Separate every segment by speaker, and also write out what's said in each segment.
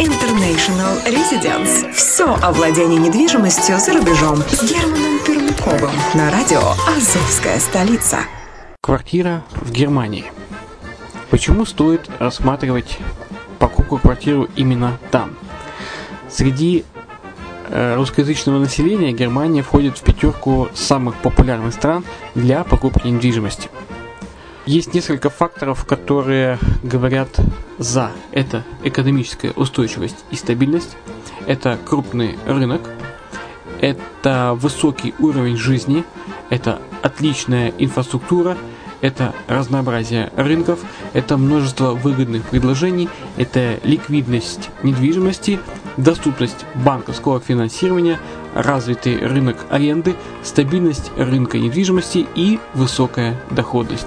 Speaker 1: International Residence. Все о владении недвижимостью за рубежом с Германом Пермяковым на радио «Азовская столица».
Speaker 2: Квартира в Германии. Почему стоит рассматривать покупку квартиру именно там? Среди э, русскоязычного населения Германия входит в пятерку самых популярных стран для покупки недвижимости. Есть несколько факторов, которые говорят за. Это экономическая устойчивость и стабильность, это крупный рынок, это высокий уровень жизни, это отличная инфраструктура, это разнообразие рынков, это множество выгодных предложений, это ликвидность недвижимости, доступность банковского финансирования, развитый рынок аренды, стабильность рынка недвижимости и высокая доходность.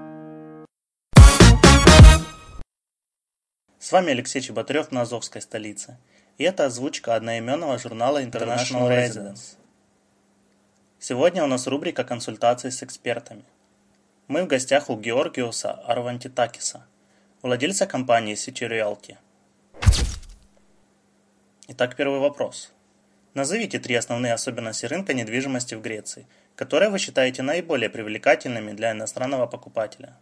Speaker 3: С вами Алексей Чеботарев на Азовской столице. И это озвучка одноименного журнала International Residence. Сегодня у нас рубрика «Консультации с экспертами». Мы в гостях у Георгиуса Арвантитакиса, владельца компании City Realty. Итак, первый вопрос. Назовите три основные особенности рынка недвижимости в Греции, которые вы считаете наиболее привлекательными для иностранного покупателя.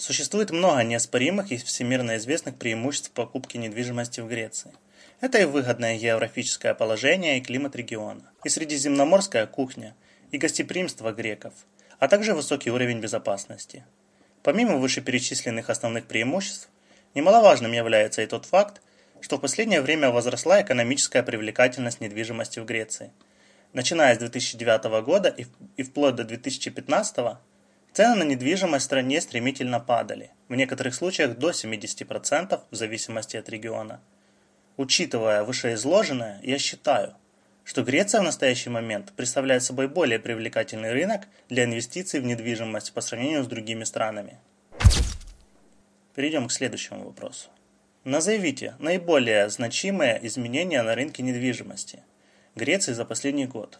Speaker 3: Существует много неоспоримых и всемирно известных преимуществ покупки недвижимости в Греции. Это и выгодное географическое положение и климат региона, и средиземноморская кухня, и гостеприимство греков, а также высокий уровень безопасности. Помимо вышеперечисленных основных преимуществ, немаловажным является и тот факт, что в последнее время возросла экономическая привлекательность недвижимости в Греции. Начиная с 2009 года и, вплоть до 2015 цены на недвижимость в стране стремительно падали, в некоторых случаях до 70% в зависимости от региона. Учитывая вышеизложенное, я считаю, что Греция в настоящий момент представляет собой более привлекательный рынок для инвестиций в недвижимость по сравнению с другими странами. Перейдем к следующему вопросу. Назовите наиболее значимые изменения на рынке недвижимости Греции за последний год.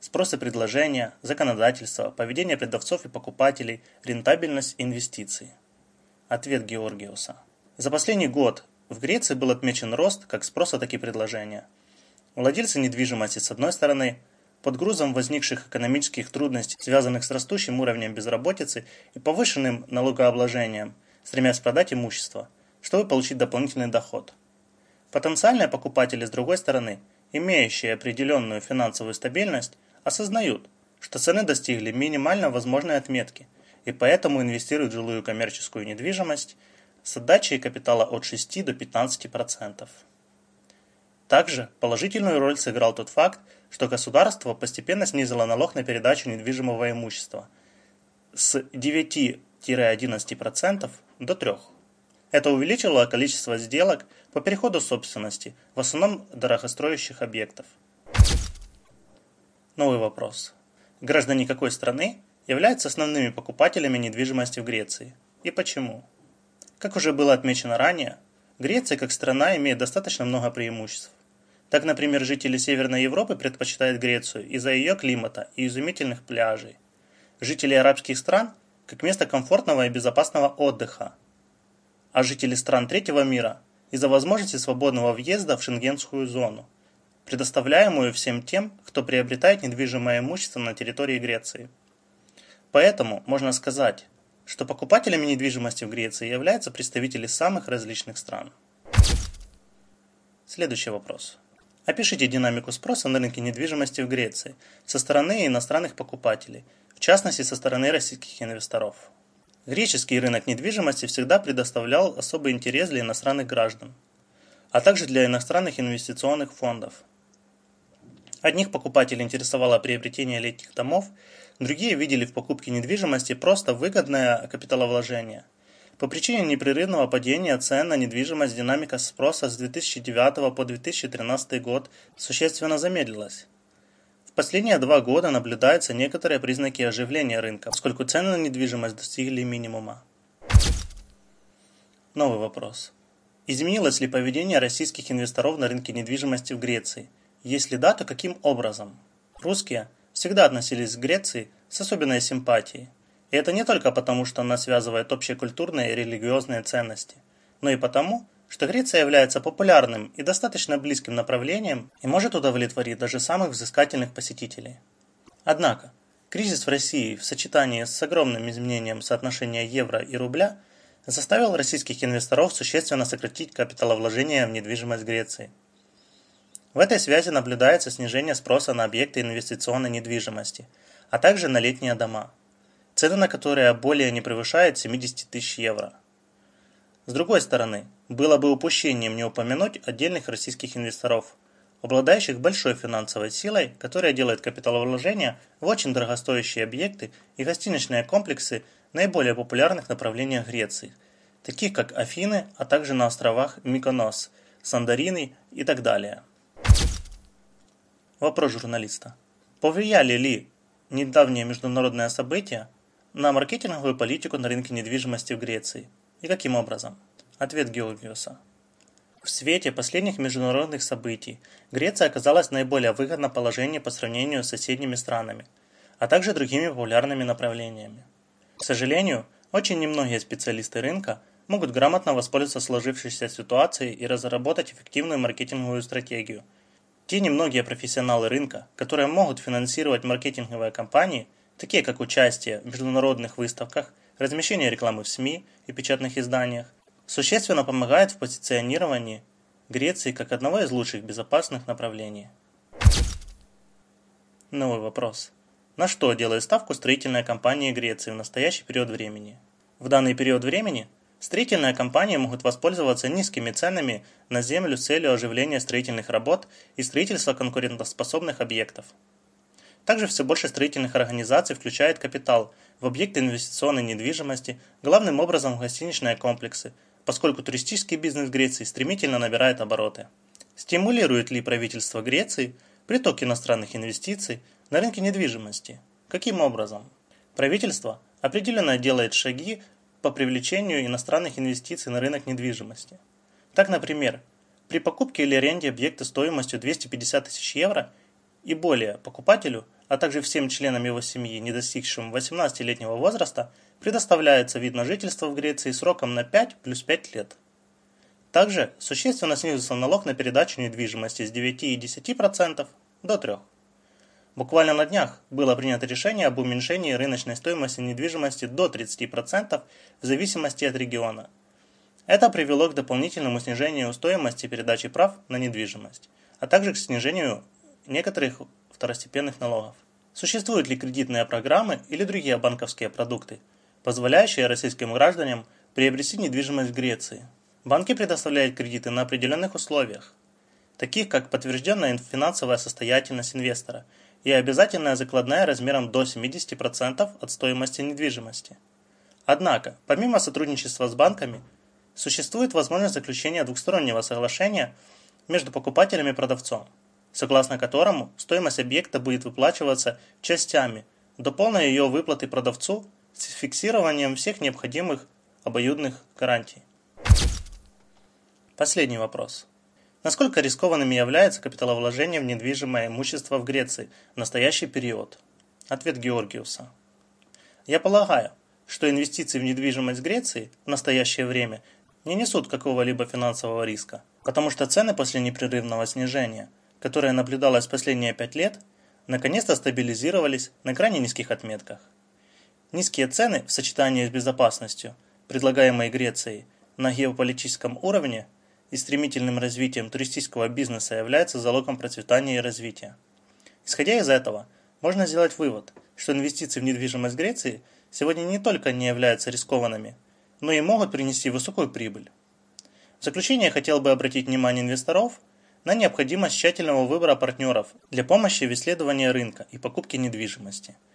Speaker 3: Спрос и предложение, законодательство, поведение продавцов и покупателей, рентабельность инвестиций. Ответ Георгиуса. За последний год в Греции был отмечен рост как спроса, так и предложения. Владельцы недвижимости, с одной стороны, под грузом возникших экономических трудностей, связанных с растущим уровнем безработицы и повышенным налогообложением, стремясь продать имущество – чтобы получить дополнительный доход. Потенциальные покупатели, с другой стороны, имеющие определенную финансовую стабильность, осознают, что цены достигли минимально возможной отметки и поэтому инвестируют в жилую коммерческую недвижимость с отдачей капитала от 6 до 15%. Также положительную роль сыграл тот факт, что государство постепенно снизило налог на передачу недвижимого имущества с 9-11% до 3%. Это увеличило количество сделок по переходу собственности, в основном дорогостроящих объектов. Новый вопрос. Граждане какой страны являются основными покупателями недвижимости в Греции? И почему? Как уже было отмечено ранее, Греция как страна имеет достаточно много преимуществ. Так, например, жители Северной Европы предпочитают Грецию из-за ее климата и изумительных пляжей. Жители арабских стран – как место комфортного и безопасного отдыха – а жители стран третьего мира из-за возможности свободного въезда в шенгенскую зону, предоставляемую всем тем, кто приобретает недвижимое имущество на территории Греции. Поэтому можно сказать, что покупателями недвижимости в Греции являются представители самых различных стран. Следующий вопрос. Опишите динамику спроса на рынке недвижимости в Греции со стороны иностранных покупателей, в частности со стороны российских инвесторов. Греческий рынок недвижимости всегда предоставлял особый интерес для иностранных граждан, а также для иностранных инвестиционных фондов. Одних покупателей интересовало приобретение летних домов, другие видели в покупке недвижимости просто выгодное капиталовложение. По причине непрерывного падения цен на недвижимость динамика спроса с 2009 по 2013 год существенно замедлилась последние два года наблюдаются некоторые признаки оживления рынка, поскольку цены на недвижимость достигли минимума. Новый вопрос. Изменилось ли поведение российских инвесторов на рынке недвижимости в Греции? Если да, то каким образом? Русские всегда относились к Греции с особенной симпатией. И это не только потому, что она связывает общекультурные и религиозные ценности, но и потому, что Греция является популярным и достаточно близким направлением и может удовлетворить даже самых взыскательных посетителей. Однако, кризис в России в сочетании с огромным изменением соотношения евро и рубля заставил российских инвесторов существенно сократить капиталовложения в недвижимость Греции. В этой связи наблюдается снижение спроса на объекты инвестиционной недвижимости, а также на летние дома, цены на которые более не превышают 70 тысяч евро. С другой стороны, было бы упущением не упомянуть отдельных российских инвесторов, обладающих большой финансовой силой, которая делает капиталовложения в очень дорогостоящие объекты и гостиничные комплексы наиболее популярных направлениях Греции, таких как Афины, а также на островах Миконос, Сандарины и так далее. Вопрос журналиста. Повлияли ли недавние международные события на маркетинговую политику на рынке недвижимости в Греции и каким образом? Ответ Георгиуса. В свете последних международных событий Греция оказалась в наиболее выгодном положении по сравнению с соседними странами. а также другими популярными направлениями. К сожалению, очень немногие специалисты рынка могут грамотно воспользоваться сложившейся ситуацией и разработать эффективную маркетинговую стратегию. Те немногие профессионалы рынка, которые могут финансировать маркетинговые кампании, такие как участие в международных выставках, размещение рекламы в СМИ и печатных изданиях, существенно помогают в позиционировании Греции как одного из лучших безопасных направлений. Новый вопрос. На что делает ставку строительная компания Греции в настоящий период времени? В данный период времени строительные компании могут воспользоваться низкими ценами на землю с целью оживления строительных работ и строительства конкурентоспособных объектов. Также все больше строительных организаций включает капитал в объекты инвестиционной недвижимости, главным образом в гостиничные комплексы, поскольку туристический бизнес Греции стремительно набирает обороты. Стимулирует ли правительство Греции приток иностранных инвестиций на рынке недвижимости? Каким образом? Правительство определенно делает шаги по привлечению иностранных инвестиций на рынок недвижимости. Так, например, при покупке или аренде объекта стоимостью 250 тысяч евро и более покупателю, а также всем членам его семьи, не достигшим 18-летнего возраста, предоставляется вид на жительство в Греции сроком на 5 плюс 5 лет. Также существенно снизился налог на передачу недвижимости с 9,10% до 3%. Буквально на днях было принято решение об уменьшении рыночной стоимости недвижимости до 30% в зависимости от региона. Это привело к дополнительному снижению стоимости передачи прав на недвижимость, а также к снижению некоторых второстепенных налогов. Существуют ли кредитные программы или другие банковские продукты, позволяющие российским гражданам приобрести недвижимость в Греции. Банки предоставляют кредиты на определенных условиях, таких как подтвержденная финансовая состоятельность инвестора и обязательная закладная размером до 70% от стоимости недвижимости. Однако, помимо сотрудничества с банками, существует возможность заключения двухстороннего соглашения между покупателем и продавцом, согласно которому стоимость объекта будет выплачиваться частями до полной ее выплаты продавцу с фиксированием всех необходимых обоюдных гарантий. Последний вопрос. Насколько рискованными является капиталовложение в недвижимое имущество в Греции в настоящий период? Ответ Георгиуса. Я полагаю, что инвестиции в недвижимость Греции в настоящее время не несут какого-либо финансового риска, потому что цены после непрерывного снижения, которое наблюдалось последние пять лет, наконец-то стабилизировались на крайне низких отметках. Низкие цены в сочетании с безопасностью, предлагаемой Грецией на геополитическом уровне и стремительным развитием туристического бизнеса являются залогом процветания и развития. Исходя из этого, можно сделать вывод, что инвестиции в недвижимость Греции сегодня не только не являются рискованными, но и могут принести высокую прибыль. В заключение хотел бы обратить внимание инвесторов на необходимость тщательного выбора партнеров для помощи в исследовании рынка и покупке недвижимости –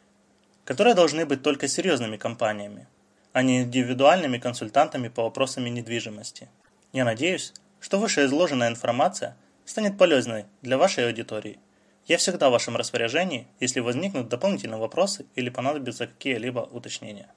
Speaker 3: которые должны быть только серьезными компаниями, а не индивидуальными консультантами по вопросам недвижимости. Я надеюсь, что вышеизложенная информация станет полезной для вашей аудитории. Я всегда в вашем распоряжении, если возникнут дополнительные вопросы или понадобятся какие-либо уточнения.